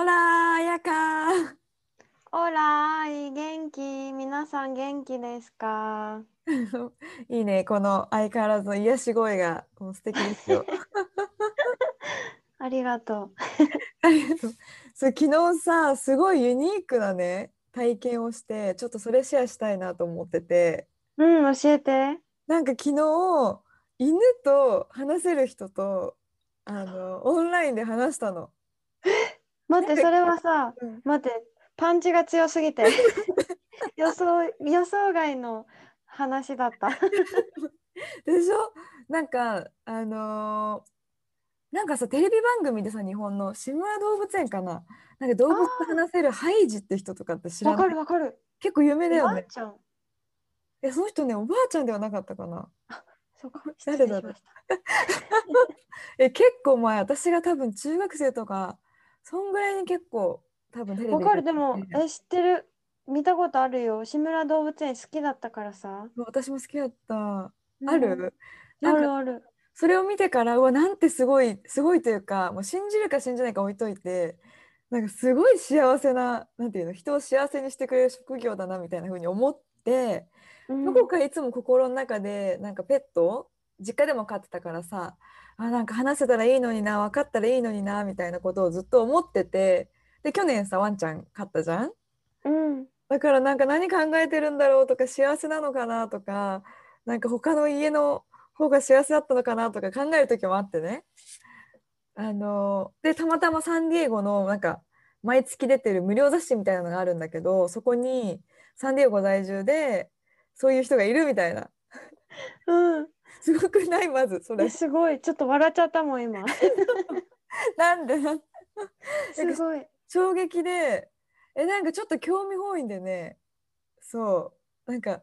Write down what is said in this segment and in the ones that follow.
オラ彩香オラー元気皆さん元気ですかいいね、この相変わらずの癒し声がもう素敵ですよ。ありがとうありがとう。そう昨日さ、すごいユニークなね、体験をして、ちょっとそれシェアしたいなと思ってて、うん教えてなんか昨日、犬と話せる人と、あの、オンラインで話したの。なんか待ってそれはさうん。待ってパンチが強すぎて。予想予想外の話だった。でしょ？なんか、あのーなんかさ、テレビ番組でさ、日本の志村動物園かな？なんか動物と話せるハイジって人とかって知らわかないるわかる。結構有名だよね。ワンちゃん。え、その人ね、おばあちゃんではなかったかな。誰だろう？え、結構前、私が多分中学生とか、そんぐらいに結構、多分テレビわかる。でもえ知ってる？見たことあるよ。志村動物園好きだったからさ。私も好きだった。あうん。る？あなんか、るある。それを見てから、うわ、なんてすごい、すごいというか、もう信じるか信じないか置いといて、なんかすごい幸せな、なんていうの、人を幸せにしてくれる職業だな、みたいな風に思って、うん。どこかいつも心の中でなんかペット実家でも飼ってたからさあなんか話せたらいいのにな分かったらいいのになみたいなことをずっと思っててで去年さワンちゃん飼ったじゃん?うん。だからなんか何考えてるんだろうとか幸せなのかなとかなんか他の家の方が幸せだったのかなとか考える時もあってね。あのでたまたまサンディエゴのなんか毎月出てる無料雑誌みたいなのがあるんだけどそこにサンディエゴ在住でそういう人がいるみたいな。うん すごくない？まずそれ。えすごい。ちょっと笑っちゃったもん今。なんで？すごい。衝撃で。えなんかちょっと興味本位でね。そう。なんか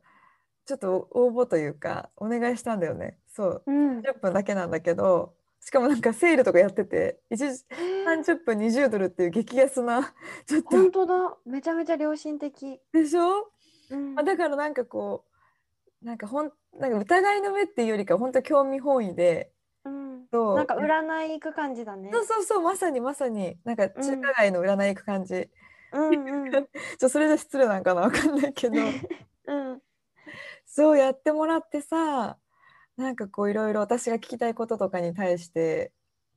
ちょっと応募というかお願いしたんだよね。そう。うん。10分だけなんだけどしかもなんかセールとかやってて1時えー。30分20ドルっていう激安なちょっと。本当だ。めちゃめちゃ良心的。でしょ、うん。まあ、だからなんかこうなんかほんなんか疑いの目っていうよりか本当興味本位でうん。そう。なんか占い行く感じだね。そうそうそうまさにまさに。なんか中華街の占い行く感じ、うんうん。ちょそれじゃ失礼なんかなわかんないけど。うん。そうやってもらってさなんかこういろいろ私が聞きたいこととかに対して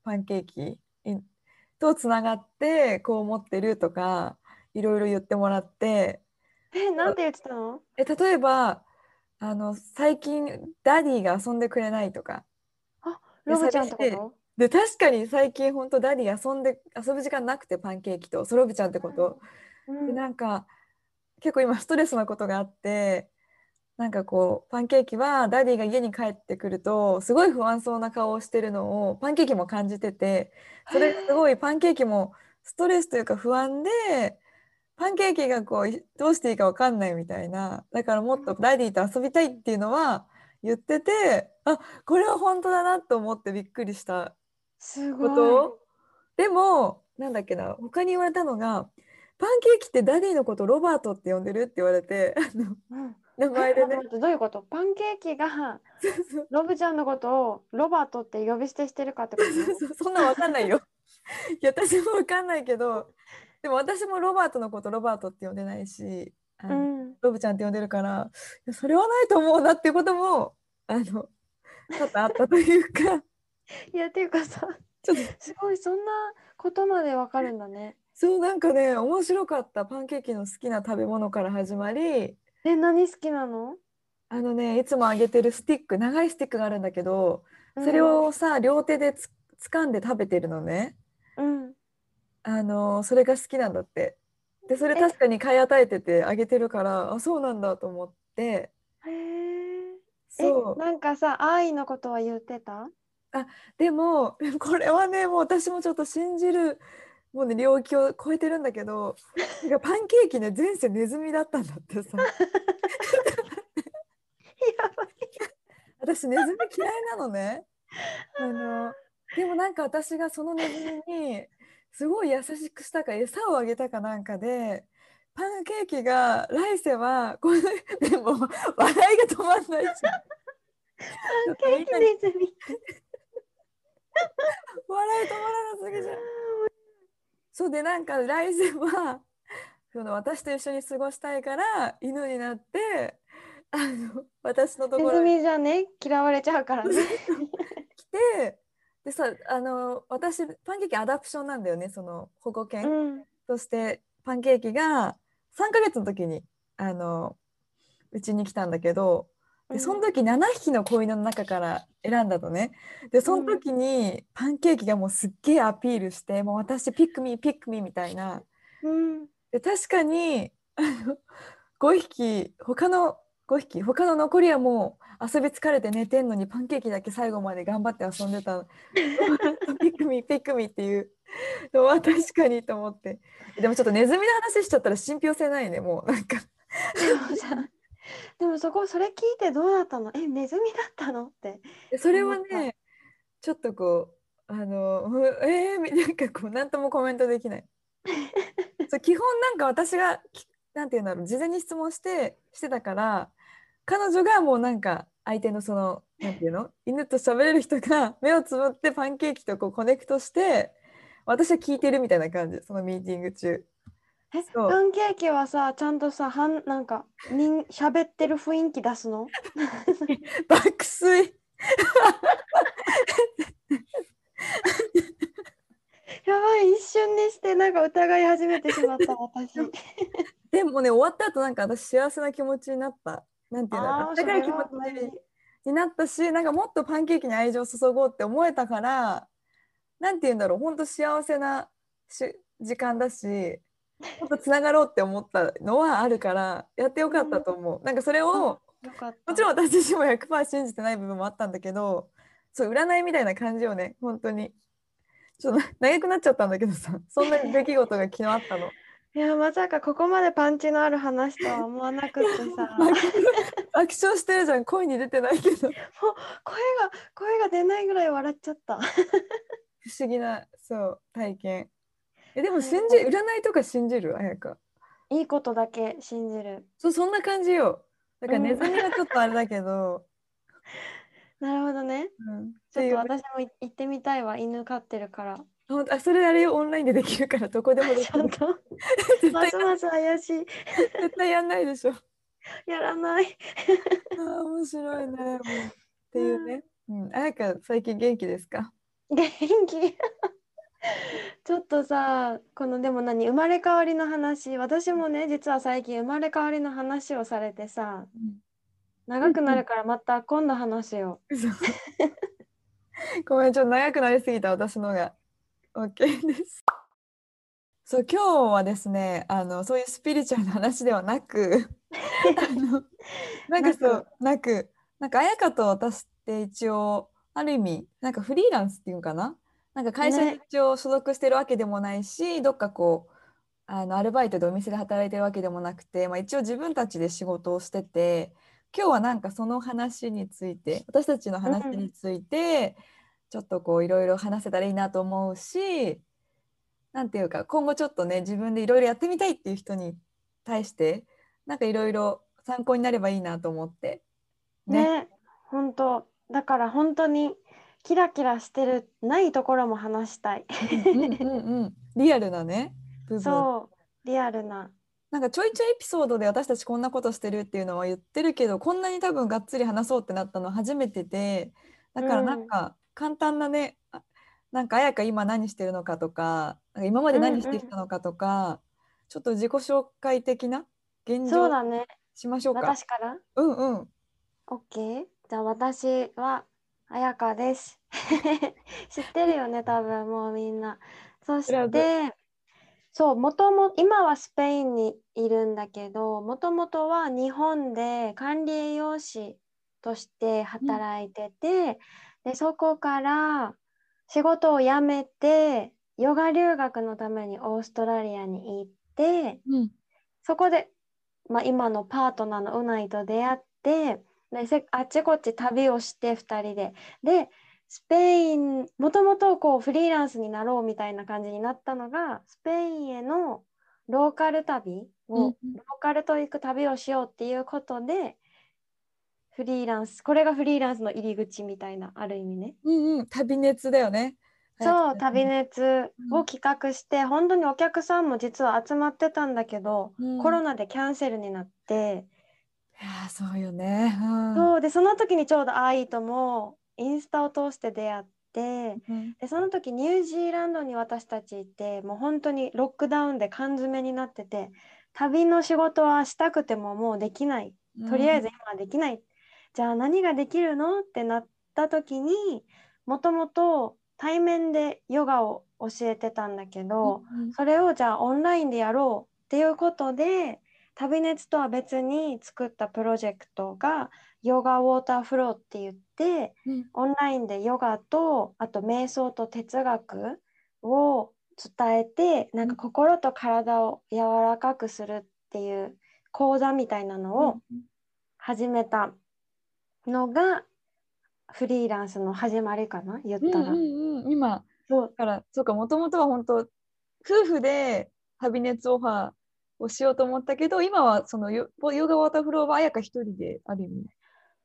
パンケーキとつながってこう思ってるとかいろいろ言ってもらって。えなんて言ってたの？え例えばあの最近ダディが遊んでくれないとか。でロブちゃんと？で確かに最近本当ダディ遊んで遊ぶ時間なくてパンケーキとロビちゃんってこと。でうん。なんか結構今ストレスなことがあってなんかこうパンケーキはダディが家に帰ってくるとすごい不安そうな顔をしてるのをパンケーキも感じててそれがすごいパンケーキもストレスというか不安でパンケーキがこうどうしていいか分かんないみたいな。だからもっとダディと遊びたいっていうのは言っててあこれは本当だなと思ってびっくりしたこすごい。と。でもなんだっけな他に言われたのがパンケーキってダディのことロバートって呼んでるって言われてあのうん。名前でね。どういうこと？パンケーキがロブちゃんのことをロバートって呼び捨てしてるかってことそんなんわかんないよいや私もわかんないけどでも私もロバートのことロバートって呼んでないしうん。ロブちゃんって呼んでるからそれはないと思うなっていうこともあの多々あったというか。いやっていうかさちょっと。すごいそんなことまでわかるんだね。そうなんかね面白かった。パンケーキの好きな食べ物から始まり。え何好きなの？あのねいつもあげてるスティック長いスティックがあるんだけどそれをさ両手でつ掴んで食べてるのね。うんあのそれが好きなんだって。でそれえ。確かに買い与えててあげてるからあそうなんだと思って。へええそう。なんかさ愛のことは言ってた？でも これはねもう私もちょっと信じるもうね領域を超えてるんだけどなんかパンケーキね前世ネズミだったんだってさ。やばい。私ネズミ嫌いなのね。あのでもなんか私がそのネズミにすごい優しくしたか餌をあげたかなんかでパンケーキが来世はこの でも笑いが止まんないじゃんパンケーキネズミ。笑い止まらなすぎじゃんそうでなんか来世はその私と一緒に過ごしたいから犬になってあの私のとネズころにミじゃね嫌われちゃうからね。来てでさあの私パンケーキアダプションなんだよねその保護う犬ん。としてパンケーキが3ヶ月の時にあのうちに来たんだけどでその時7匹の子犬の中から選んだのねでその時にパンケーキがもうすっげえアピールしてもう私ピックミーピックミーみたいなうん。で確かにあの5匹他の5匹他の残りはもう遊び疲れて寝てんのにパンケーキだけ最後まで頑張って遊んでた。ピックミー ピックミーっていう。のは確かにと思って。でもちょっとネズミの話しちゃったら信憑性ないねもう。なんか。でもさ、でもそこそれ聞いてどうだったの？え、ネズミだったの？って。でそれはねちょっとこうあのうん えー、みなんかこう何ともコメントできない。そう基本なんか私がきなんていうんだろう事前に質問してしてたから彼女がもうなんか相手のそのなんていうの？犬と喋れる人が 目をつぶってパンケーキとこうコネクトして私は聞いてるみたいな感じ。そのミーティング中。え、パンケーキはさ、ちゃんとさ、はんなんかにん喋ってる雰囲気出すの？爆睡。やばい一瞬にしてなんか疑い始めてしまった私。でもね終わった後なんか私幸せな気持ちになったなんていうのああ、あったかい気持ち事になったしなんかもっとパンケーキに愛情を注ごうって思えたからなんて言うんだろう本当幸せなし時間だしもっとつながろうって思ったのはあるからやってよかったと思う、なんかそれを。もちろん私自身も100%信じてない部分もあったんだけどそう占いみたいな感じをね本当にちょっと長くなっちゃったんだけどさそんな出来事が昨日あったのいやまさかここまでパンチのある話とは思わなくってさ。爆笑してるじゃん。声に出てないけど。声が声が出ないぐらい笑っちゃった。不思議なそう体験。えでもはい信じ占いとか信じる？あやかいいことだけ信じる。そうそんな感じよ。だからうん。ネズミはちょっとあれだけど、なるほどね。うん、っちょっと私もい行ってみたいわ。犬飼ってるから。ほんとあそれあれよオンラインでできるからどこでもできる。と。絶対ますます怪しい。絶対やんないでしょ。やらない。あー面白いねもう。っていうね、うん、あやか最近元気ですか？元気。ちょっとさこのでも何生まれ変わりの話。私もね実は最近生まれ変わりの話をされてさ長くなるからまた今度話すよ。嘘。ごめんちょっと長くなりすぎた私のが OK です。そう今日はですねあのそういうスピリチュアルな話ではなく あのなんかそうなくなんか彩香と私って一応ある意味なんかフリーランスっていうのかな？なんか会社にね。一応所属してるわけでもないし、どっかこうあのアルバイトでお店で働いてるわけでもなくて、まあ、一応自分たちで仕事をしてて今日はなんかその話について私たちの話について、ちょっとこういろいろ話せたらいいなと思うしなんていうか今後ちょっとね自分でいろいろやってみたいっていう人に対してなんかいろいろ参考になればいいなと思って。ねね本当。だから本当にキラキラしてるないところも話したい。うんうんうんうん。リアルなねそうリアルな。なんかちょいちょいエピソードで私たちこんなことしてるっていうのは言ってるけどこんなに多分がっつり話そうってなったのは初めてでだからなんか簡単なね、あなんか彩香今何してるのかとか今まで何してきたのかとか、ちょっと自己紹介的な現状そうだね。しましょうか。私から？うんうん。OK じゃあ私はあやかです。知ってるよね多分もうみんな。そしてそうもとも今はスペインにいるんだけどもともとは日本で管理栄養士として働いてて、でそこから仕事を辞めてヨガ留学のためにオーストラリアに行ってうん。そこで、まあ、今のパートナーのうないと出会ってでせあっちこっち旅をして2人で。でスペインもともとこうフリーランスになろうみたいな感じになったのがスペインへのローカル旅を、うんうん。ローカルと行く旅をしようっていうことでフリーランスこれがフリーランスの入り口みたいなある意味ね。うんうん、旅熱だよね。そう旅熱うん。を企画して、本当にお客さんも実は集まってたんだけど、うん。コロナでキャンセルになって、いやーそうよね。うん。そうでその時にちょうどアイともインスタを通して出会ってうん。でその時ニュージーランドに私たちいてもう本当にロックダウンで缶詰になってて旅の仕事はしたくてももうできない。とりあえず今はできない、じゃあ何ができるの？ってなった時にもともと対面でヨガを教えてたんだけど、うんそれをじゃあオンラインでやろうっていうことで旅熱とは別に作ったプロジェクトがヨガウォーターフローって言ってうん。オンラインでヨガとあと瞑想と哲学を伝えてなんか心と体を柔らかくするっていう講座みたいなのを始めたのがフリーランスの始まりかな言ったら。うんうんうん、今そう。だからそうかもともとは本当夫婦で旅熱オファーをしようと思ったけど今はそのヨヨガウォーターフローは綾香一人である意味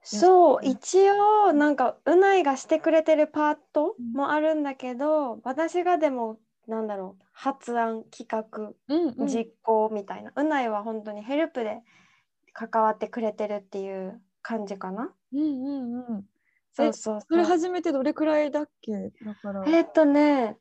そううん一応なんかうないがしてくれてるパートうん。もあるんだけど、私がでもなんだろう発案企画うんうん。実行みたいな、うないは本当にヘルプで関わってくれてるっていう感じかなうんうんうん。そうそうそれ始めてどれくらいだっけ？だから。えーっとね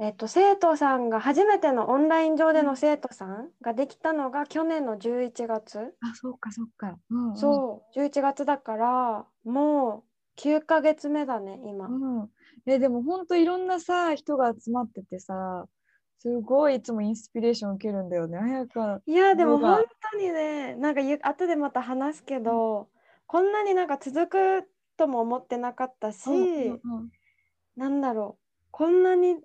えっと生徒さんが初めてのオンライン上での生徒さんができたのが去年の11月、あそうかそうか、うんうん、そう11月だからもう9ヶ月目だね今、うん、えでも本当いろんなさ人が集まっててさすごいいつもインスピレーション受けるんだよね。綾香いやでも本当にねなんかゆ後でまた話すけど、こんなになんか続くとも思ってなかったし、うんなんだろうこんなに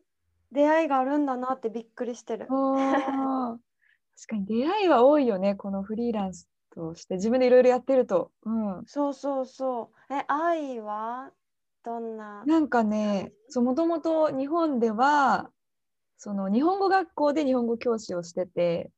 出会いがあるんだなってびっくりしてる。確かに出会いは多いよねこのフリーランスとして。自分でいろいろやってると、うん、そうそうそう。え、愛はどんな？なんかねもともと日本ではその日本語学校で日本語教師をしててうん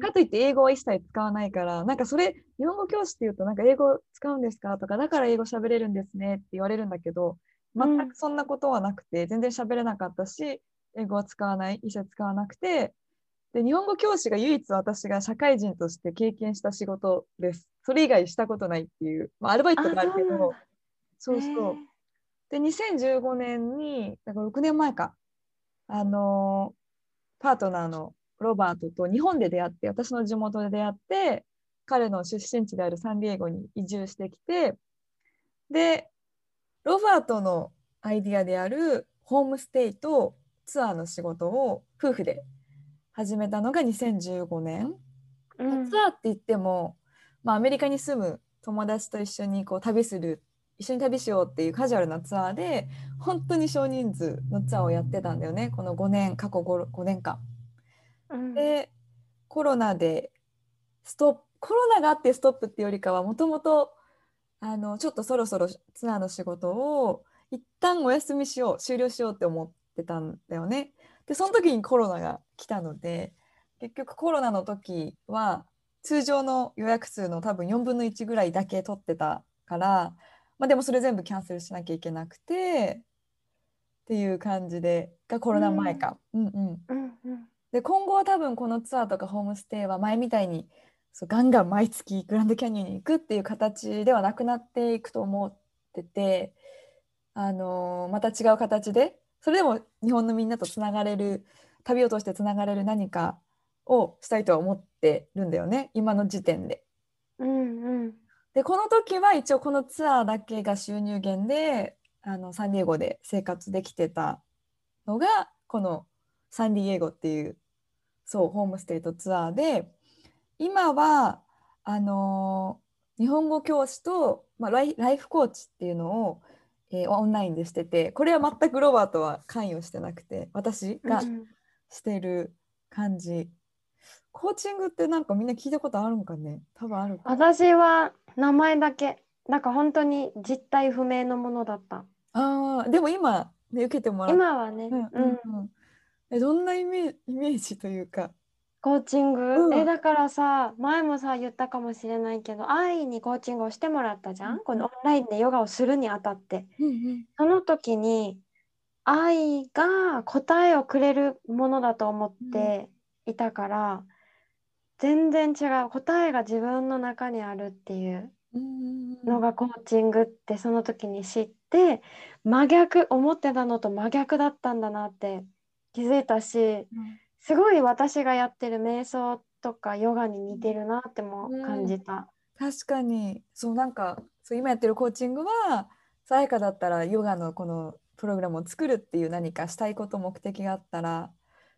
かといって英語は一切使わないからなんかそれ日本語教師っていうとなんか英語使うんですかとかだから英語喋れるんですねって言われるんだけどうん全くそんなことはなくて、全然喋れなかったし英語は使わない一切使わなくてで日本語教師が唯一私が社会人として経験した仕事です。それ以外したことないっていう、まあ、アルバイトがあるけどそうそうで2015年にだから6年前か。あのーパートナーのロバートと日本で出会って私の地元で出会って彼の出身地であるサンディエゴに移住してきてでロバートのアイディアであるホームステイとツアーの仕事を夫婦で始めたのが2015年。うん。ツアーって言っても、まあ、アメリカに住む友達と一緒にこう旅する一緒に旅しようっていうカジュアルなツアーで本当に少人数のツアーをやってたんだよね。この5年過去 5, 5年間。うんでコロナでストップコロナがあってストップっていうよりかはもともとあのちょっとそろそろツアーの仕事を一旦お休みしよう終了しようって思ってたんだよね。でその時にコロナが来たので結局コロナの時は通常の予約数の多分4分の1ぐらいだけ取ってたから、まあ、でもそれ全部キャンセルしなきゃいけなくてっていう感じでがコロナ前か。うんうんうんうんで今後は多分このツアーとかホームステイは前みたいにそうガンガン毎月グランドキャニオンに行くっていう形ではなくなっていくと思ってて、あのーまた違う形でそれでも日本のみんなとつながれる旅を通してつながれる何かをしたいとは思ってるんだよね今の時点で。うんうんでこの時は一応このツアーだけが収入源であのサンディエゴで生活できてたのがこのサンディエゴっていうそうホームステイとツアーで今はあのー日本語教師と、まあ、ライライフコーチっていうのを、えーオンラインでしててこれは全くロバートは関与してなくて私がうんしてる感じ、コーチングってなんかみんな聞いたことあるんかね？多分あるか私は名前だけ。なんか本当に実態不明のものだった。あーでも今、ね、受けてもらって、今はね、うんうんうんうんえどんなイメーイメージというか。コーチング、うん。えだからさ前もさ言ったかもしれないけど愛にコーチングをしてもらったじゃん、うんこのオンラインでヨガをするにあたって。うんうん。その時に愛が答えをくれるものだと思っていたから、全然違う。答えが自分の中にあるっていううん。のがコーチングってその時に知って真逆思ってたのと真逆だったんだなって気づいたしすごい私がやってる瞑想とかヨガに似てるなっても感じた。確かに。そうなんかそう今やってるコーチングはさやかだったらヨガのこのプログラムを作るっていう何かしたいこと目的があったら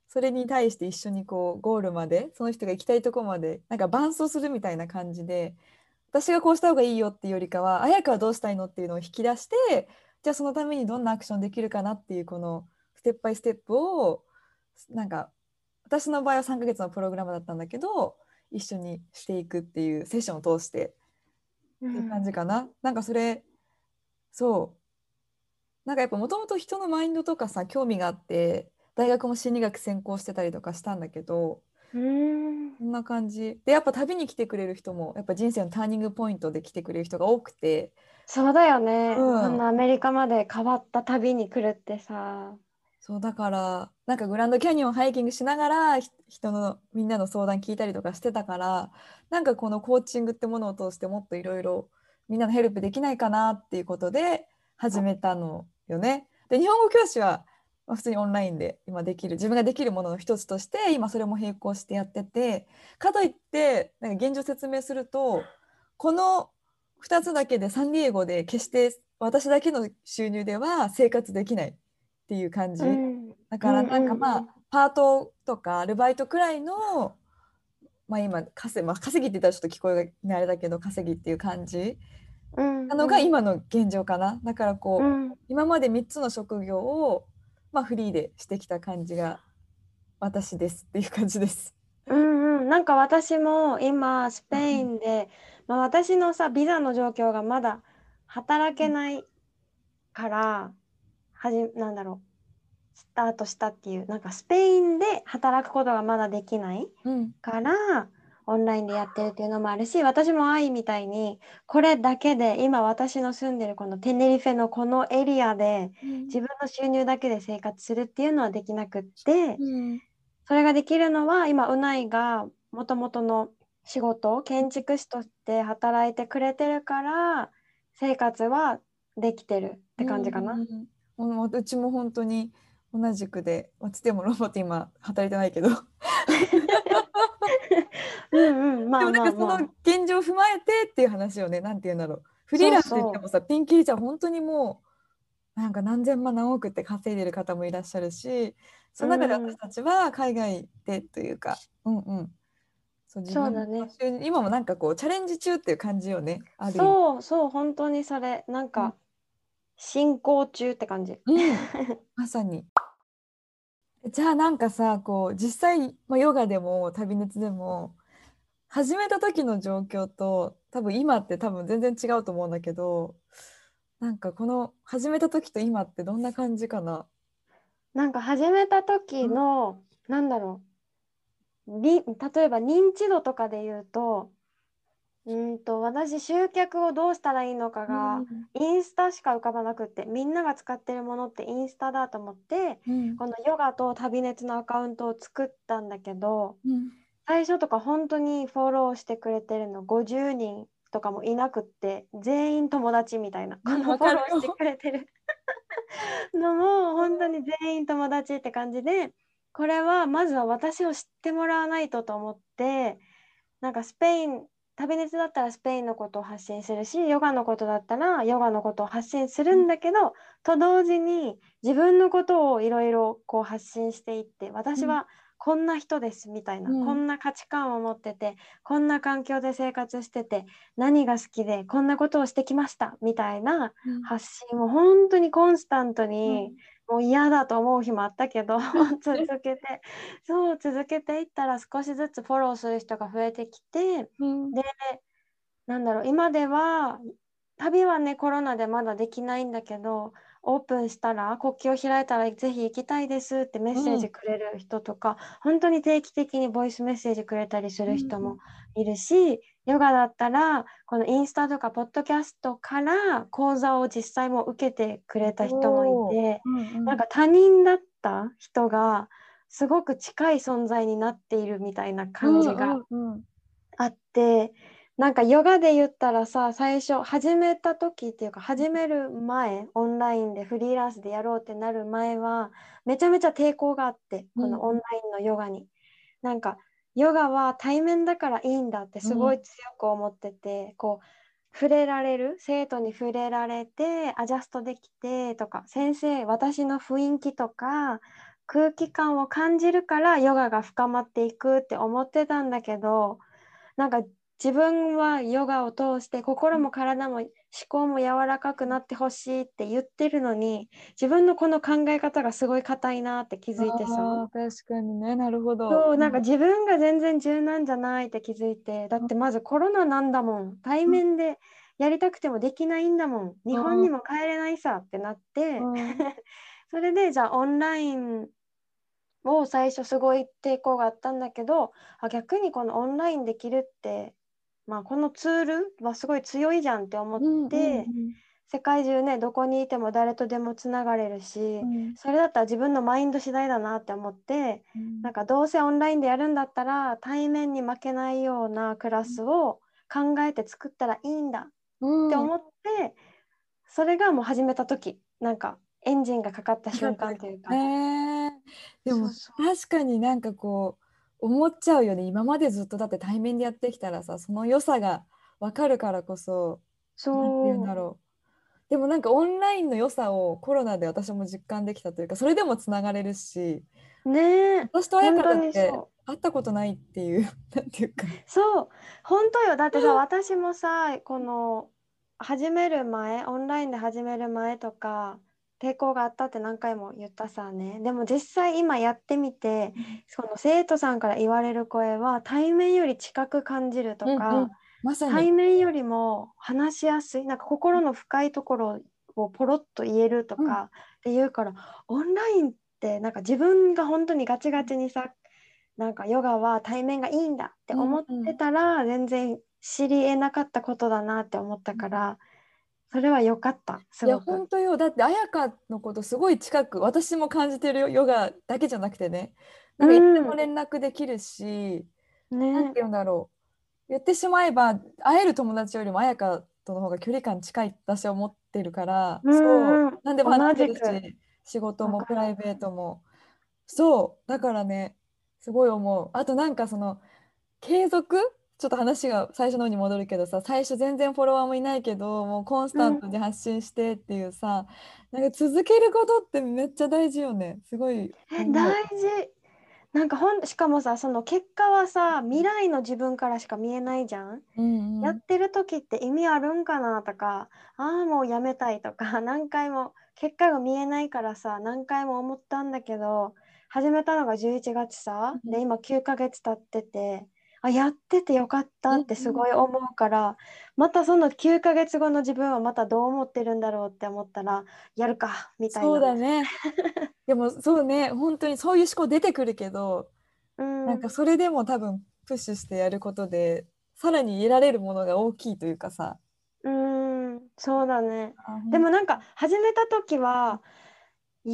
それに対して一緒にこうゴールまでその人が行きたいとこまでなんか伴走するみたいな感じで私がこうした方がいいよっていうよりかは綾香はどうしたいのっていうのを引き出してじゃあそのためにどんなアクションできるかなっていうこのステップバイステップをなんか私の場合は3ヶ月のプログラムだったんだけど一緒にしていくっていうセッションを通してうっていう感じかな。なんかそれそう。なんかやっぱもともと人のマインドとかさ興味があって大学も心理学専攻してたりとかしたんだけどうん。こんな感じ。でやっぱ旅に来てくれる人もやっぱ人生のターニングポイントで来てくれる人が多くて。そうだよね、うんなアメリカまで変わった旅に来るってさそうだからなんかグランドキャニオンハイキングしながら人のみんなの相談聞いたりとかしてたからなんかこのコーチングってものを通してもっといろいろみんなのヘルプできないかなっていうことで始めたのよね。で日本語教師は普通にオンラインで今できる自分ができるものの一つとして今それも並行してやっててかといってなんか現状説明するとこの2つだけでサンディエゴで決して私だけの収入では生活できないっていう感じ。うん。だからなんかまあ、うん。うんうんパートとかアルバイトくらいの、まあ、今稼,、まあ、稼ぎって言ったらちょっと聞こえがあれだけど稼ぎっていう感じ。うんなのが今の現状かな。だからこう、うん。今まで3つの職業を、まあ、フリーでしてきた感じが私ですっていう感じです。うんうん、なんか私も今スペインで、まあ、私のさビザの状況がまだ働けないからはじなんだろうスタートしたっていうなんかスペインで働くことがまだできないうんからオンラインでやってるっていうのもあるし私も愛みたいにこれだけで今私の住んでるこのテネリフェのこのエリアで自分の収入だけで生活するっていうのはできなくって。うんそれができるのは今うないがもともとの仕事建築士として働いてくれてるから生活はできてるって感じかな。うんうんうちも本当に同じくで、まあつってもロボット今働いてないけど。うんうん。まあでもなんかその現状を踏まえてっていう話をね、なんて言うんだろう。フリーランスって言ってもさ、ピンキリじゃ本当にもう、なんか何千万何億って稼いでる方もいらっしゃるし、その中でうん私たちは海外でというか、うんうん。そう自分そうだね。今もなんかこうチャレンジ中っていう感じよね。そうそう本当にそれ。なんうん。か進行中って感じ。うん、まさに。じゃあなんかさこう実際、まあ、ヨガでも旅熱でも始めた時の状況と多分今って多分全然違うと思うんだけどなんかこの始めた時と今ってどんな感じかな？なんか始めた時の、なんだろうり例えば認知度とかで言うとうんと私集客をどうしたらいいのかが、インスタしか浮かばなくってみんなが使ってるものってインスタだと思ってうん。このヨガと旅熱のアカウントを作ったんだけどうん。最初とか本当にフォローしてくれてるの50人とかもいなくって全員友達みたいなこうんのフォローしてくれてる。のも本当に全員友達って感じでこれはまずは私を知ってもらわないとと思ってなんかスペイン旅熱だったらスペインのことを発信するしヨガのことだったらヨガのことを発信するん。だけど、と同時に自分のことをいろいろこう発信していって私はこんな人ですみたいな、うん。こんな価値観を持っててこんな環境で生活してて何が好きでこんなことをしてきましたみたいな発信を本当にコンスタントに、もう嫌だと思う日もあったけど 続けて。そう続けていったら少しずつフォローする人が増えてきてうん。でなんだろう今では旅はねコロナでまだできないんだけどオープンしたら国境開いたらぜひ行きたいですってメッセージくれる人とか、本当に定期的にボイスメッセージくれたりする人もいるし、ヨガだったらこのインスタとかポッドキャストから講座を実際も受けてくれた人もいて、うんうん。なんか他人だった人がすごく近い存在になっているみたいな感じがうんうん。あって、なんかヨガで言ったらさ最初始めた時っていうか始める前オンラインでフリーランスでやろうってなる前はめちゃめちゃ抵抗があってこのオンラインのヨガに。なんかヨガは対面だからいいんだってすごい強く思ってて、こう触れられる？生徒に触れられてアジャストできてとか先生私の雰囲気とか空気感を感じるからヨガが深まっていくって思ってたんだけどなんか自分はヨガを通して心も体も思考も柔らかくなってほしいって言ってるのに自分のこの考え方がすごい硬いなって気づいてさあー確かにねなるほど。そうなんか自分が全然柔軟じゃないって気づいてだってまずコロナなんだもん。対面でやりたくてもできないんだもん。日本にも帰れないさってなってうん。それでじゃあオンラインを最初すごい抵抗があったんだけどあ逆にこのオンラインできるって、まあ、このツールはすごい強いじゃんって思って、うんうん世界中ねどこにいても誰とでもつながれるし、うん。それだったら自分のマインド次第だなって思ってうん。なんかどうせオンラインでやるんだったら対面に負けないようなクラスを考えて作ったらいいんだうん。って思って、それがもう始めた時なんかエンジンがかかった瞬間というか。へーでも確かになんかこう思っちゃうよね。今までずっとだって対面でやってきたらさその良さが分かるからこそなんていうんだろう。でもなんかオンラインの良さをコロナで私も実感できたというかそれでもつながれるしねえ。私と彩香だって会ったことないっていう なんていうか。そう。本当よ。だってさ私もさこの始める前オンラインで始める前とか抵抗があったって何回も言ったさね。でも実際今やってみてその生徒さんから言われる声は対面より近く感じるとか、うんうん。まさ対に面よりも話しやすいなんか心の深いところをポロッと言えるとかって言うから、オンラインってなんか自分が本当にガチガチにさなんかヨガは対面がいいんだって思ってたら、全然知り得なかったことだなって思ったから、それは良かったすいや。本当よ。だって彩香のことすごい近く私も感じてるよ。ヨガだけじゃなくてね。なんかいつでも連絡できるし、なん。ね。て言うんだろう。言ってしまえば会える友達よりも彩香との方が距離感近い私は思ってるから、う。んうん。そう何でも話せるし仕事もプライベートも。そう。だからねすごい思う。あとなんかその継続ちょっと話が最初の方に戻るけどさ最初全然フォロワーもいないけどもうコンスタントに発信してっていうさ、なんか続けることってめっちゃ大事よね。すごいえ大事。なんかほんしかもさその結果はさ未来の自分からしか見えないじゃん。うんうん。やってる時って意味あるんかなとかああもうやめたいとか 何回も結果が見えないからさ何回も思ったんだけど始めたのが11月さうん。で今9ヶ月経っててあやっててよかったってすごい思うからまたその9ヶ月後の自分はまたどう思ってるんだろうって思ったらやるかみたいな。そうだね。でもそうね本当にそういう思考出てくるけど、うん。なんかそれでも多分プッシュしてやることでさらに得られるものが大きいというかさ。うんそうだね。あでもなんか始めた時は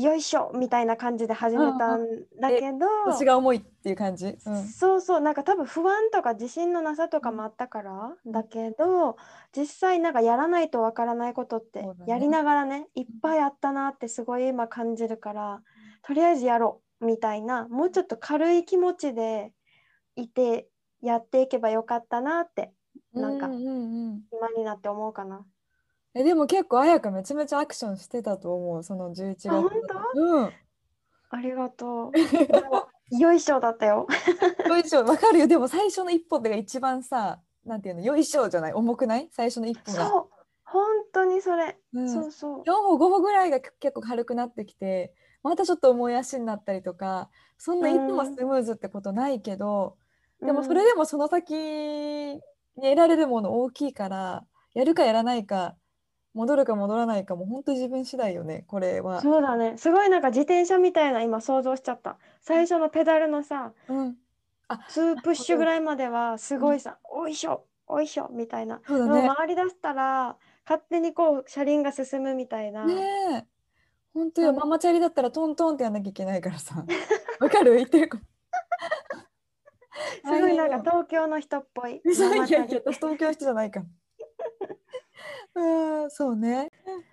よいしょみたいな感じで始めたんだけど、腰が重いっていう感じ、うん、そうそうなんか多分不安とか自信のなさとかもあったから、だけど実際なんかやらないとわからないことってやりながらねいっぱいあったなってすごい今感じるからとりあえずやろうみたいなもうちょっと軽い気持ちでいてやっていけばよかったなってなんかうんうんうん。今になって思うかな。えでも結構彩香めちゃめちゃアクションしてたと思うその11月あ本うん。ありがとう。よいしょだったよ。よいしょわかるよ。でも最初の一歩が一番さなんていうのよいしょじゃない？重くない？最初の一歩が。そう。本当にそれ、うん。そうそう。4歩5歩ぐらいが結構軽くなってきてまたちょっと重い足になったりとかそんないつもスムーズってことないけど、でもそれでもその先に得られるもの大きいからやるかやらないか戻るか戻らないかも本当自分次第よねこれは。そうだね。すごいなんか自転車みたいな今想像しちゃった。最初のペダルのさうん、2プッシュぐらいまではすごいさ「おいしょおいしょ」みたいな。ね。回り出したら勝手にこう車輪が進むみたいな、ねえ。本当よ。うんママチャリだったらトントンってやんなきゃいけないからさ。わかる？言ってること。すごいなんか東京の人っぽい。いやいや東京の人じゃないから。うんそうね。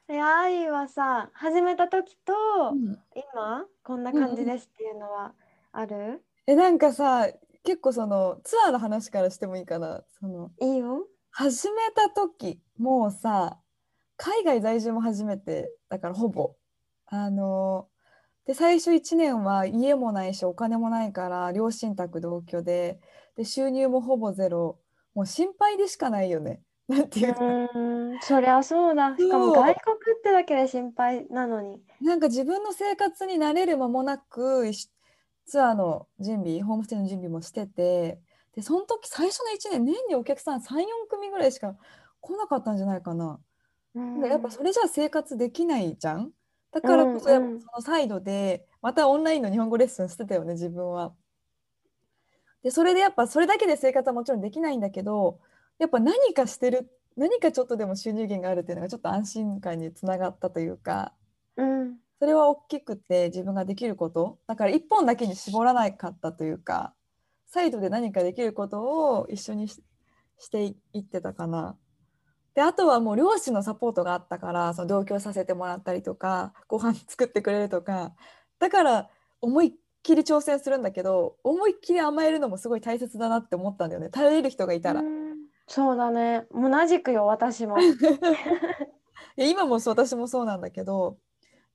で愛はさ始めた時とうん。今こんな感じですっていうのはある、えなんかさ結構そのツアーの話からしてもいいかな。そのいいよ。始めた時もうさ海外在住も初めてだからほぼ。あので最初1年は家もないしお金もないから両親宅同居でで収入もほぼゼロ。もう心配でしかないよねなんてういうそりゃそうだしかも外国ってだけで心配なのになんか自分の生活に慣れる間もなくツアーの準備ホームステイの準備もしててでその時最初の1年年にお客さん34組ぐらいしか来なかったんじゃないかな。うんでやっぱそれじゃ生活できないじゃん。だからこそやっぱそのサイドでまたオンラインの日本語レッスンしてたよね自分は。でそれでやっぱそれだけで生活はもちろんできないんだけどやっぱ何かしてる何かちょっとでも収入源があるっていうのがちょっと安心感につながったというかうん。それは大きくて自分ができること。だから一本だけに絞らなかったというかサイドで何かできることを一緒にししていってたかな。であとはもう両親のサポートがあったからその同居させてもらったりとかご飯作ってくれるとか。だから思いっきり挑戦するんだけど思いっきり甘えるのもすごい大切だなって思ったんだよね。頼れる人がいたら。うんそうだね。同じくよ私も。今もそう私もそうなんだけど。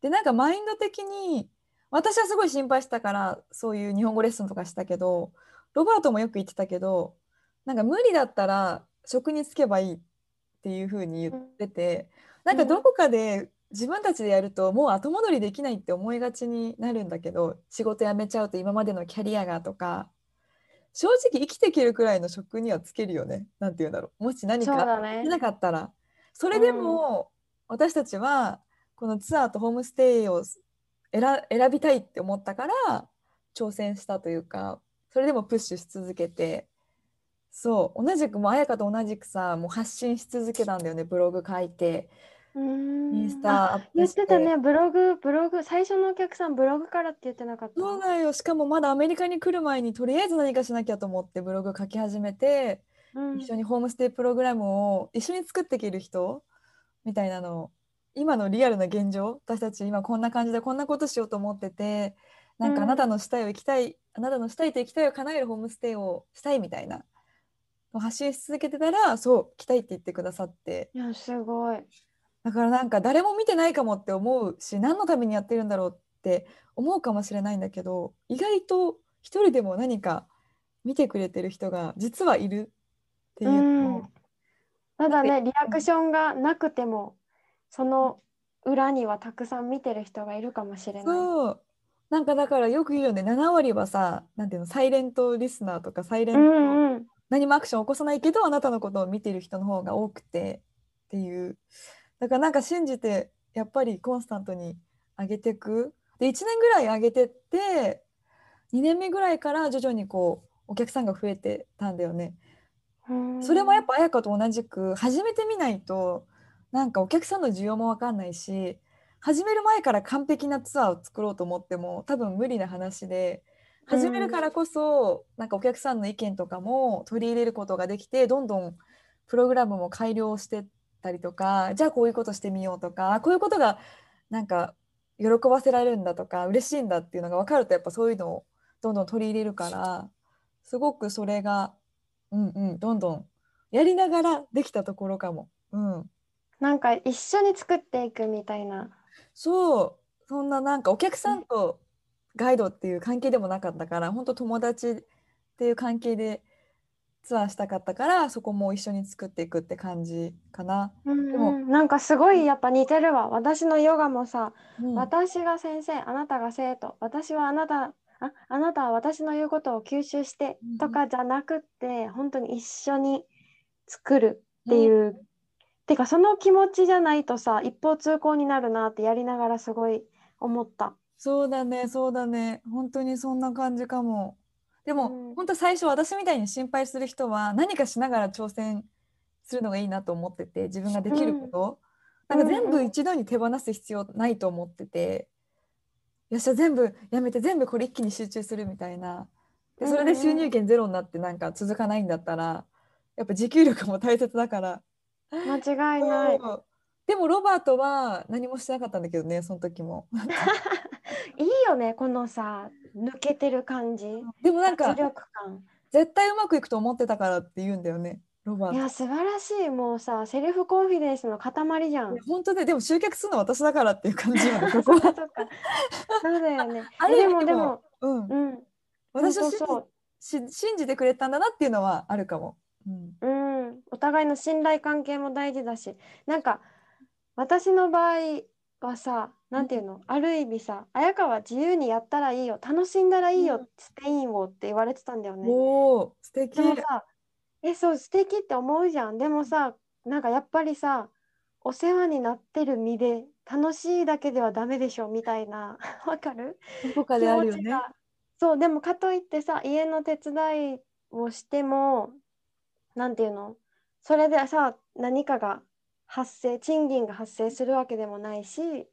でなんかマインド的に私はすごい心配したからそういう日本語レッスンとかしたけどロバートもよく言ってたけどなんか無理だったら職に就けばいいっていう風に言ってて、なんかどこかで自分たちでやるともう後戻りできないって思いがちになるんだけど仕事辞めちゃうと今までのキャリアがとか正直生きていけるくらいの職にはつけるよね。なんて言うんだろう。もし何かそうだね。でなかったら。それでも私たちはこのツアーとホームステイを選選びたいって思ったから挑戦したというかそれでもプッシュし続けて。そう。同じくもう彩香と同じくさもう発信し続けたんだよね。ブログ書いてインスタアップ言っしててたね。ブログブログ最初のお客さんブログからって言ってなかった。そうだよ。しかもまだアメリカに来る前にとりあえず何かしなきゃと思ってブログ書き始めてうん。一緒にホームステイプログラムを一緒に作っていける人みたいなのを今のリアルな現状私たち今こんな感じでこんなことしようと思っててなんかうん。あなたのしたいを行きたい、あなたのしたいと行きたいを叶えるホームステイをしたいみたいな発信し続けてたらそう来たいって言ってくださって。いやすごいだからなんか誰も見てないかもって思うし何のためにやってるんだろうって思うかもしれないんだけど意外と一人でも何か見てくれてる人が実はいるっていうの。をうん。ただねリアクションがなくてもその裏にはたくさん見てる人がいるかもしれない。そう。なんかだからよく言うよね7割はさなんていうのサイレントリスナーとかサイレンうト、んうん。何もアクション起こさないけどあなたのことを見てる人の方が多くてっていうだからなんか信じてやっぱりコンスタントに上げていくで1年ぐらい上げてって2年目ぐらいから徐々にこうお客さんが増えてたんだよね。うんそれもやっぱ彩香と同じく始めてみないとなんかお客さんの需要も分かんないし始める前から完璧なツアーを作ろうと思っても多分無理な話で始めるからこそ、なんかお客さんの意見とかも取り入れることができてどんどんプログラムも改良してったりとかじゃあこういうことしてみようとかこういうことがなんか喜ばせられるんだとか嬉しいんだっていうのが分かるとやっぱそういうのをどんどん取り入れるからすごくそれがうんうんどんどんやりながらできたところかも。うん、なんか一緒に作っていくみたいな。そう。そんななんかお客さん。とガイドっていう関係でもなかったから本当友達っていう関係でツアーしたかったからそこも一緒に作っていくって感じかな。うんでもうん、なんかすごいやっぱ似てるわ。私のヨガもさ、うん私が先生、あなたが生徒、私はあなた、あ、あなたは私の言うことを吸収してうんとかじゃなくって、本当に一緒に作るっていう。てかその気持ちじゃないとさ、一方通行になるなってやりながらすごい思った。そうだねそうだね本当にそんな感じかも。でも、うん。本当最初私みたいに心配する人は何かしながら挑戦するのがいいなと思ってて自分ができること、うん。なんか全部うんうん。一度に手放す必要ないと思ってて、よっしゃ全部やめて全部これ一気に集中するみたいな。でそれで収入源ゼロになってなんか続かないんだったらやっぱ持久力も大切だから。間違いない。でもロバートは何もしてなかったんだけどねその時も いいよね、このさ、抜けてる感じ。でもなんか。絶対うまくいくと思ってたからって言うんだよねロバートいや、素晴らしい。もうさ、セルフコンフィデンスの塊じゃん。本当ででも集客するのは私だからっていう感じこは っかそうだよね。ある意えでもでもも、うんうん。私を信じ信じてくれたんだなっていうのはあるかも、うん、うん、お互いの信頼関係も大事だし、なんか私の場合はさ、なんていうの、ある意味さ、綾香は自由にやったらいいよ、楽しんだらいいよ、うん。スペインをって言われてたんだよね。おお素敵。でもさ、え、そう、素敵って思うじゃん。でもさ、なんかやっぱりさ、お世話になってる身で楽しいだけではダメでしょみたいな、わかる？どこかであるよね。そうでもかといってさ家の手伝いをしてもなんていうの？それでさ何かが発生賃金が発生するわけでもないし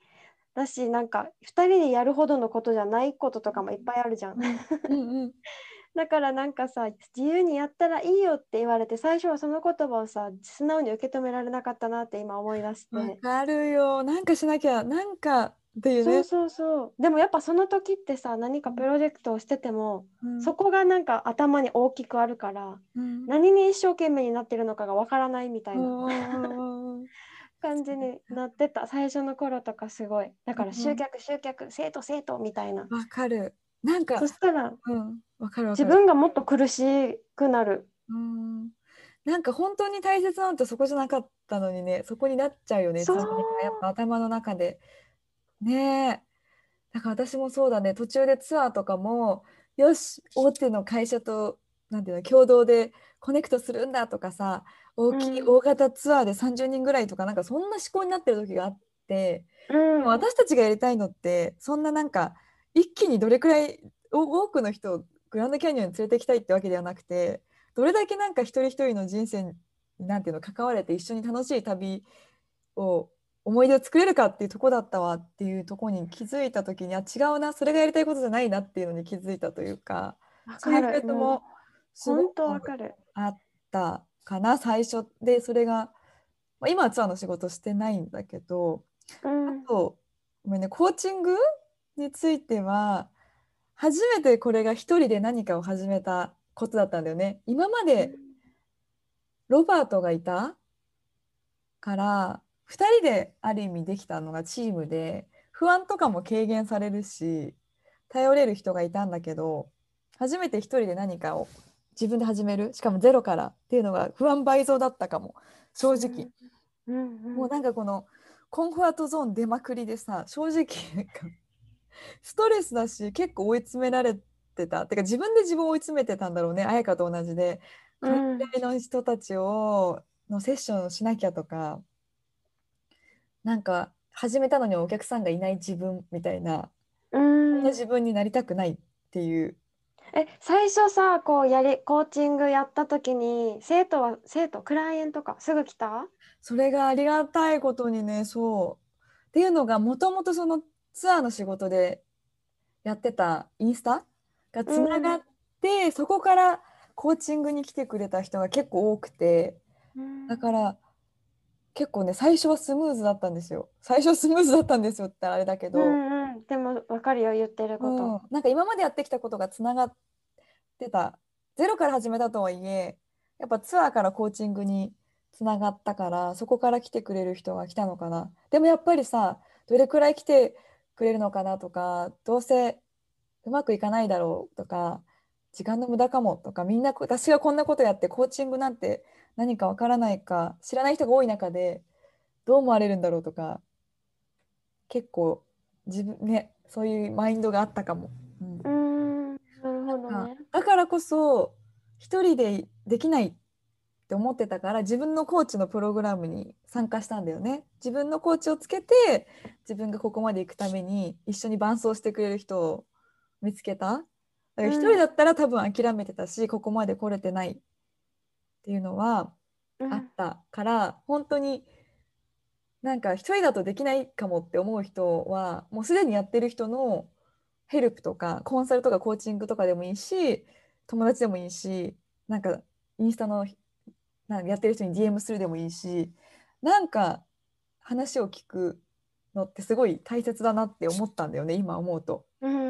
だしなんか2人でやるほどのことじゃないこととかもいっぱいあるじゃん。うんうん、だからなんかさ自由にやったらいいよって言われて最初はその言葉をさ素直に受け止められなかったなって今思い出して。わかるよ。なんかしなきゃ、なんかっていうね。そうそうそう。でもやっぱその時ってさ何かプロジェクトをしてても、うん。そこがなんか頭に大きくあるからうん。何に一生懸命になってるのかがわからないみたいな感じになってた。最初の頃とかすごい。だからうん集客集客生徒生徒みたいな。わかる。なんかそ、したらうん、わかる自る。分がもっと苦しくなる。うん、なんか本当に大切なのってそこじゃなかったのにね、そこになっちゃうよね。やっぱ頭の中で。ねえ。だから私もそうだね。途中でツアーとかも、よし、大手の会社と、なんていうの、共同でコネクトするんだとかさ、大きいうん大型ツアーで30人ぐらいとか、なんかそんな思考になってる時があって、うん私たちがやりたいのって、そんななんか、一気にどれくらいお多くの人をグランドキャニオンに連れてきたいってわけではなくて、どれだけなんか一人一人の人生に、なんていうの、関われて一緒に楽しい旅を、思い出を作れるかっていうとこだったわっていうとこに気づいた時に、あ、違うな、それがやりたいことじゃないなっていうのに気づいたというか、わそういうかるも本当わくかる。あったかな、最初で、それが、まあ、今はツアーの仕事してないんだけど、うん。あと、ごめんね、コーチングについては、初めてこれが一人で何かを始めたことだったんだよね。今までロバートがいたから、二人である意味できたのがチームで、不安とかも軽減されるし、頼れる人がいたんだけど、初めて一人で何かを自分で始める、しかもゼロからっていうのが不安倍増だったかも、正直。うんうん。もうなんかこのコンフォートゾーン出まくりでさ正直ストレスだし結構追い詰められてた。てか自分で自分を追い詰めてたんだろうね彩香と同じで。これうん。ぐらいの人たちをのセッションをしなきゃとかなんか始めたのにお客さんがいない自分みたいなうそんんな自分になりたくないっていう。え最初さこうやりコーチングやった時に生徒は生徒クライアントかすぐ来た？それがありがたいことにねそう。っていうのがもともとそのツアーの仕事でやってたインスタがつながって、そこからコーチングに来てくれた人が結構多くてだから結構ね最初はスムーズだったんですよ。最初はスムーズだったんですよってあれだけど、うんうん。でもわかるよ言ってること。うん。なんか今までやってきたことがつながってた。ゼロから始めたとはいえやっぱツアーからコーチングにつながったからそこから来てくれる人が来たのかな。でもやっぱりさどれくらい来てくれるのかなとかどうせうまくいかないだろうとか時間の無駄かもとかみんな私がこんなことやってコーチングなんて何かわからないか知らない人が多い中でどう思われるんだろうとか結構自分ねそういうマインドがあったかも。うん、んなるほどね。だからこそ一人でできないって思ってたから自分のコーチのプログラムに参加したんだよね。自分のコーチをつけて自分がここまで行くために一緒に伴走してくれる人を見つけた。だから一人だったら多分諦めてたし、ここまで来れてないっていうのはあったから、うん、本当になんか一人だとできないかもって思う人はもうすでにやってる人のヘルプとかコンサルとかコーチングとかでもいいし友達でもいいしなんかインスタのなんかやってる人に DM するでもいいしなんか話を聞くのってすごい大切だなって思ったんだよね今思うと。うん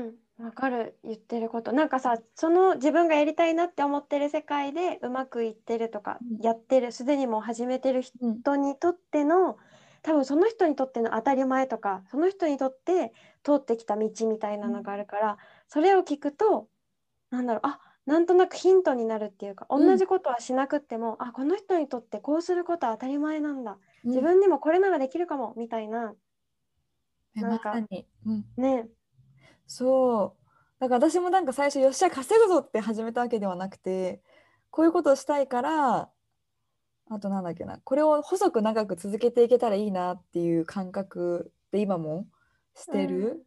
わかる言ってること。なんかさその自分がやりたいなって思ってる世界でうまくいってるとか、うん、やってるすでにもう始めてる人にとっての、多分その人にとっての当たり前とかその人にとって通ってきた道みたいなのがあるから、うん、それを聞くとなんだろうあなんとなくヒントになるっていうか同じことはしなくっても、うん、あこの人にとってこうすることは当たり前なんだ、うん、自分にもこれならできるかもみたいな、なんか、うん、ねそう。だから私もなんか最初よっしゃ稼ぐぞって始めたわけではなくてこういうことをしたいからあとなんだっけなこれを細く長く続けていけたらいいなっていう感覚で今もしてる、うん、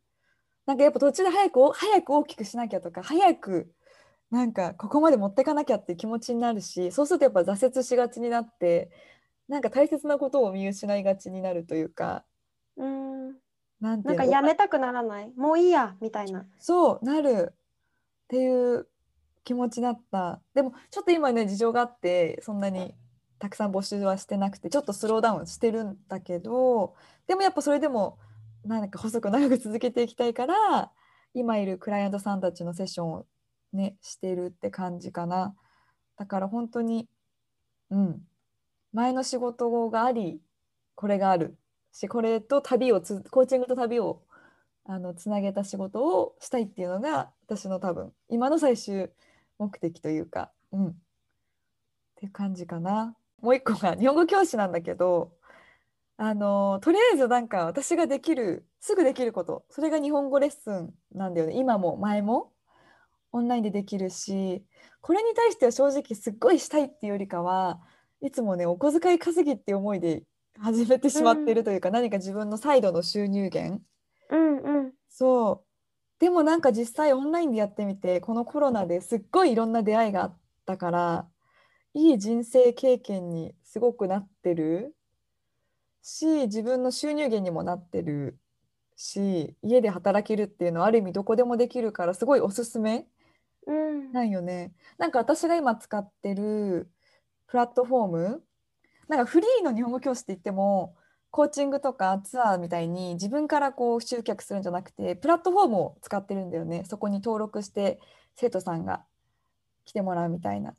なんかやっぱ途中で早く早く大きくしなきゃとか早くなんかここまで持っていかなきゃっていう気持ちになるしそうするとやっぱ挫折しがちになってなんか大切なことを見失いがちになるというか。うんなんなんかやめたくならない？もういいやみたいな。そうなるっていう気持ちだった。でもちょっと今ね事情があってそんなにたくさん募集はしてなくてちょっとスローダウンしてるんだけどでもやっぱそれでもなんか細く長く続けていきたいから今いるクライアントさんたちのセッションをねしてるって感じかな。だから本当にうん。前の仕事がありこれがあるしこれと旅をつコーチングと旅をあのつなげた仕事をしたいっていうのが私の多分今の最終目的というかうんっていう感じかな。もう一個が日本語教師なんだけどあのとりあえずなんか私ができるすぐできることそれが日本語レッスンなんだよね今も前もオンラインでできるしこれに対しては正直すっごいしたいっていうよりかはいつもねお小遣い稼ぎっていう思いで始めてしまってるというか、うん、何か自分のサイドの収入源、うんうん、そう。でもなんか実際オンラインでやってみてこのコロナですっごいいろんな出会いがあったからいい人生経験にすごくなってる。し自分の収入源にもなってる。し家で働けるっていうのはある意味どこでもできるからすごいおすすめなんよね。なんか私が今使ってるプラットフォームなんかフリーの日本語教師って言ってもコーチングとかツアーみたいに自分からこう集客するんじゃなくてプラットフォームを使ってるんだよねそこに登録して生徒さんが来てもらうみたいな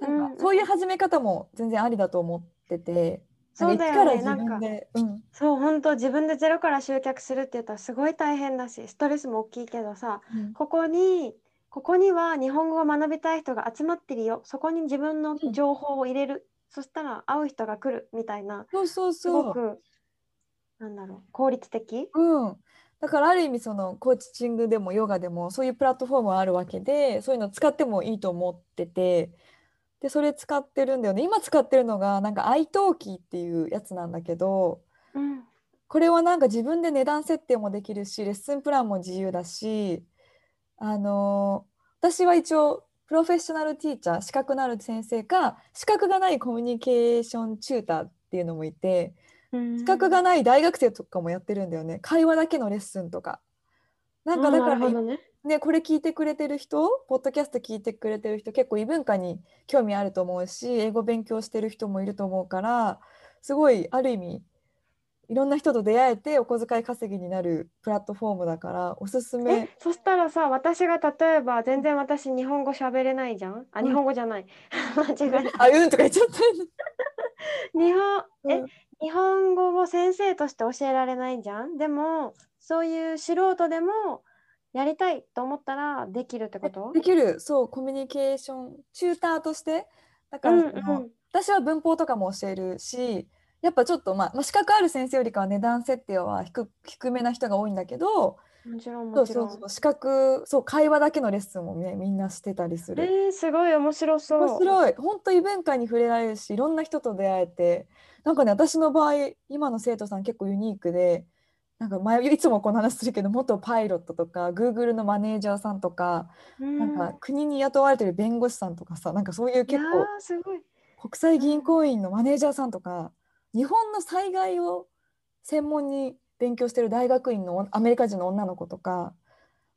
なんかそういう始め方も全然ありだと思ってて。そうだよね。なんか、うん、そう本当自分でゼロから集客するって言ったらすごい大変だし、ストレスも大きいけどさ、うん、ここにここには日本語を学びたい人が集まってるよ。そこに自分の情報を入れる。うん、そしたら会う人が来るみたいな。そうそうそう。すごくなんだろう効率的？うん。だからある意味そのコーチングでもヨガでもそういうプラットフォームはあるわけでそういうの使ってもいいと思っててでそれ使ってるんだよね今使ってるのがなんか iTalki っていうやつなんだけど、うん、これはなんか自分で値段設定もできるしレッスンプランも自由だしあの私は一応プロフェッショナルティーチャー資格のある先生か資格がないコミュニケーションチューターっていうのもいて、資格がない大学生とかもやってるんだよね。会話だけのレッスンとか。なんかだから、ね、でこれ聞いてくれてる人ポッドキャスト聞いてくれてる人結構異文化に興味あると思うし英語勉強してる人もいると思うからすごいある意味いろんな人と出会えてお小遣い稼ぎになるプラットフォームだからおすすめ。そしたらさ私が例えば全然私日本語喋れないじゃん？あ、日本語じゃない。間違えあうんとか言っちゃった 日本え、うん、日本語を先生として教えられないじゃん？でもそういう素人でもやりたいと思ったらできるってこと？できる。そうコミュニケーションチューターとして。だからうんうん。私は文法とかも教えるしやっぱちょっと、まあ、まあ資格ある先生よりかは値段設定は低低めな人が多いんだけどもちろんそう。そうそう資格そう会話だけのレッスンも、ね、みんなしてたりする。えー、すごい面白そう。面白い本当異文化に触れられるしいろんな人と出会えてなんかね私の場合今の生徒さん結構ユニークでなんか前いつもこの話するけど元パイロットとか Google のマネージャーさんとか、うん、なんか国に雇われてる弁護士さんとかさなんかそういう結構ーすごい。国際銀行員のマネージャーさんとか日本の災害を専門に勉強してる大学院のアメリカ人の女の子とか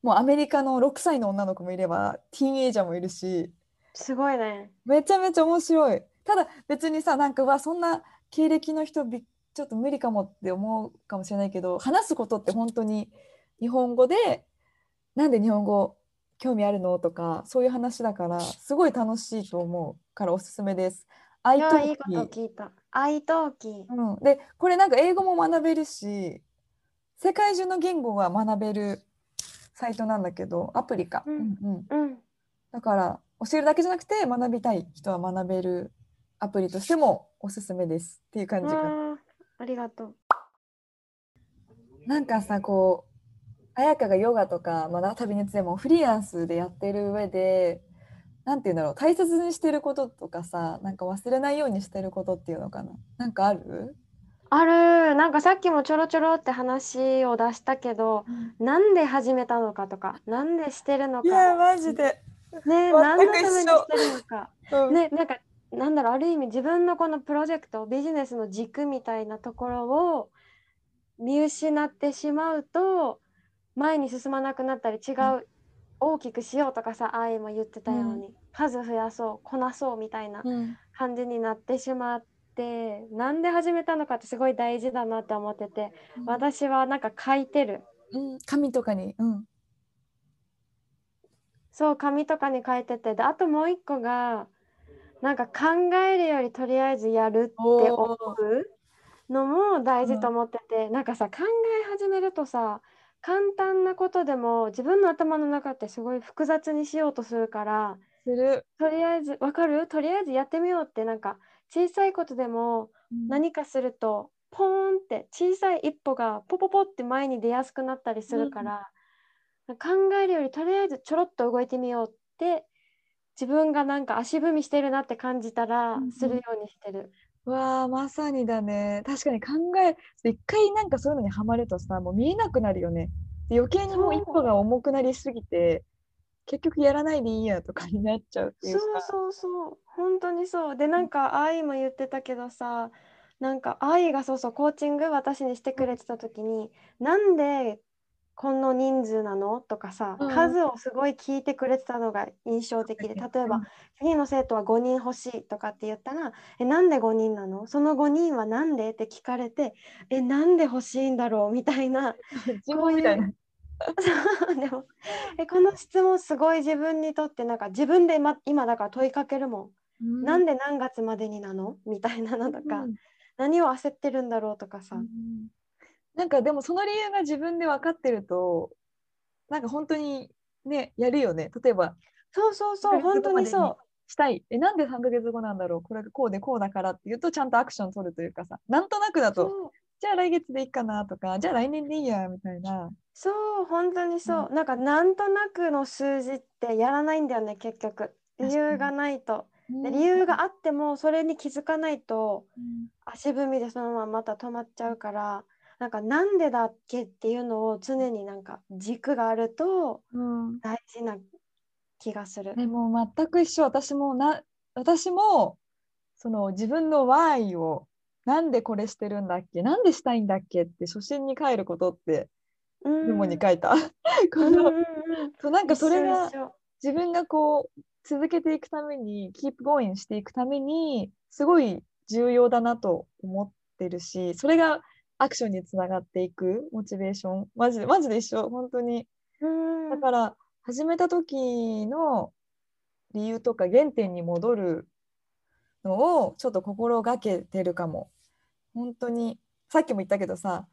もうアメリカの6歳の女の子もいればティーンエイジャーもいるしすごいね。めちゃめちゃ面白いただ別にさなんかうわそんな経歴の人びちょっと無理かもって思うかもしれないけど話すことって本当に日本語でなんで日本語興味あるのとかそういう話だからすごい楽しいと思うからおすすめです。いやーいいこと聞いた。愛登記。うん、でこれなんか英語も学べるし世界中の言語が学べるサイトなんだけどアプリか、うんうんうんうん。だから教えるだけじゃなくて学びたい人は学べるアプリとしてもおすすめですっていう感じかな。ありがとう。なんかさこう彩香がヨガとか、まあ、旅熱でもフリーランスでやってる上でなんて言うんだろう大切にしてることとかさなんか忘れないようにしてることっていうのかな。なんかある、ある。なんかさっきもちょろちょろって話を出したけどなんで始めたのかとかなんでしてるのか。いやマジで、ね何のためにしてるのか。うん。ねなんかなんだろうある意味自分のこのプロジェクトビジネスの軸みたいなところを見失ってしまうと前に進まなくなったり違う、大きくしようとかさあいも言ってたように、数増やそうこなそうみたいなうん。感じになってしまってなんで始めたのかってすごい大事だなって思ってて私はなんか書いてる。うん、紙とかに、うん、そう紙とかに書いててであともう一個がなんか考えるよりとりあえずやるって思うのも大事と思ってて、なんかさ考え始めるとさ簡単なことでも自分の頭の中ってすごい複雑にしようとするからする、とりあえずわかる？とりあえずやってみようって。なんか小さいことでも何かするとポーンって小さい一歩がポポポって前に出やすくなったりするから、考えるよりとりあえずちょろっと動いてみようって自分がなんか足踏みしてるなって感じたらうんうん。するようにしてる。わあまさにだね。確かに考え一回なんかそういうのにはまるとさもう見えなくなるよね。で余計にもう。一歩が重くなりすぎて結局やらないでいいやとかになっちゃうっていそううかそうそう。本当にそう。でなんか愛も言ってたけどさなんか愛がそうそうコーチング私にしてくれてた時になんでこの人数なのとかさ、うん。数をすごい聞いてくれてたのが印象的で例えば、次の生徒は5人欲しいとかって言ったら「えなんで5人なの？その5人はなんで?」って聞かれて「えなんで欲しいんだろう?」みたいな。自分みたいう でもえこの質問すごい自分にとってなんか自分で、ま、今だから問いかけるもん、なんで何月までになの？みたいなのとか、うん。何を焦ってるんだろうとかさ、うんなんかでもその理由が自分で分かってるとなんか本当にねやるよね。例えばそうそうそう本当にそう。したい。えなんで3ヶ月後なんだろう？これがこうでこうだからっていうとちゃんとアクション取るというかさ。なんとなくだとじゃあ来月でいいかなとかじゃあ来年でいいやみたいなそう本当にそう、なんかなんとなくの数字ってやらないんだよね結局。理由がないと。で理由があってもそれに気づかないと足踏みでそのまままた止まっちゃうからなんかなんでだっけっていうのを常になんか軸があるとうん。大事な気がする。でも全く一緒。私もな私もその自分の why をなんでこれしてるんだっけなんでしたいんだっけって初心に帰ることってうんメモに書いた、このそうなんかそれが自分がこう続けていくために keep going していくためにすごい重要だなと思ってるしそれがアクションにつながっていくモチベーション。マジでマジで一緒本当に。うん。だから始めた時の理由とか原点に戻るのをちょっと心がけてるかも。本当に。さっきも言ったけどさ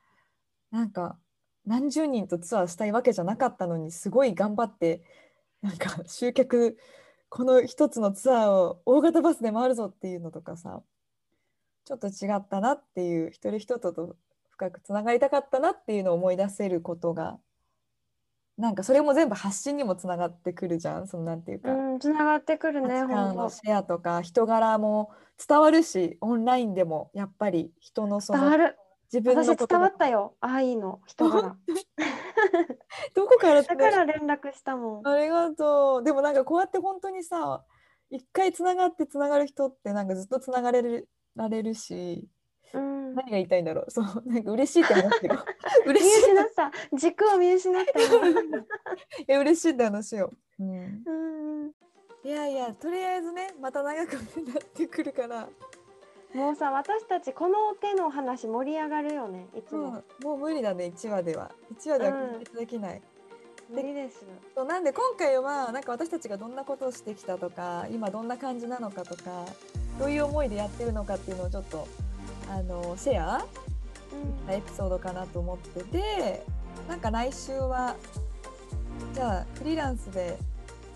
なんか何十人とツアーしたいわけじゃなかったのにすごい頑張ってなんか集客この一つのツアーを大型バスで回るぞっていうのとかさちょっと違ったなっていう一人一人と深くつながりたかったなっていうのを思い出せることがなんかそれも全部発信にもつながってくるじゃんそのなんていうか、うん、つながってくるね、の本シェアとか人柄も伝わるしオンラインでもやっぱり人のそ当。伝わのる。自分の私伝わったよ。愛の人柄。どこから？だから連絡したもん。ありがとう。でもなんかこうやって本当にさ、一回つながってつながる人ってなんかずっとつながれるられるし、うん。何が言いたいんだろう。そう、なんか嬉しいって話よ。見 嬉しい。失った。軸を見失ったよ。いや嬉しいって話よ。うん、うん。いやいや、とりあえずね、また長くなってくるから、もうさ、私たちこの手の話盛り上がるよね。いつうん、も。もう無理だね、1話では。1話では完結できない。無理です。そうなんで今回はなんか私たちがどんなことをしてきたとか今どんな感じなのかとかどういう思いでやってるのかっていうのをちょっとあのシェアうん。エピソードかなと思っててなんか来週はじゃあフリーランスで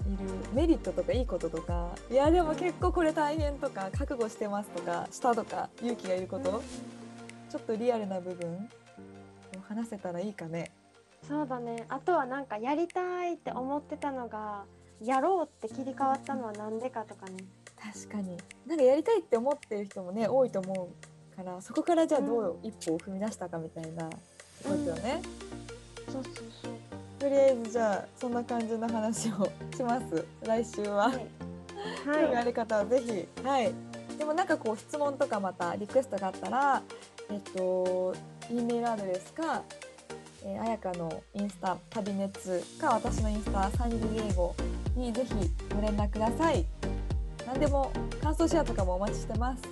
いるメリットとかいいこととかいやでも結構これ大変とか覚悟してますとかしたとか勇気がいることちょっとリアルな部分を話せたらいいかね。そうだね。あとはなんかやりたいって思ってたのが、やろうって切り替わったのはなんでかとかね。確かになんかやりたいって思ってる人もね多いと思うからそこからじゃあどううん一歩を踏み出したかみたいなことよね、そうそうそう。とりあえずじゃあそんな感じの話をします。来週は、はい。興味あはい。る方はぜひ。はい。でもなんかこう質問とかまたリクエストがあったらえっと E メールアドレスかえー、あやかのインスタ旅熱か私のインスタサンディエゴにぜひご連絡ください。何でも感想シェアとかもお待ちしてます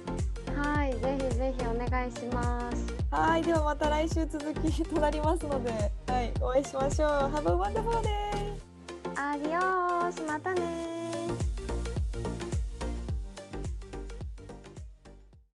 はい。ぜひぜひお願いします。はい、ではまた来週続きとなりますので、はい、お会いしましょう。Have a wonderful day! アディオース。またね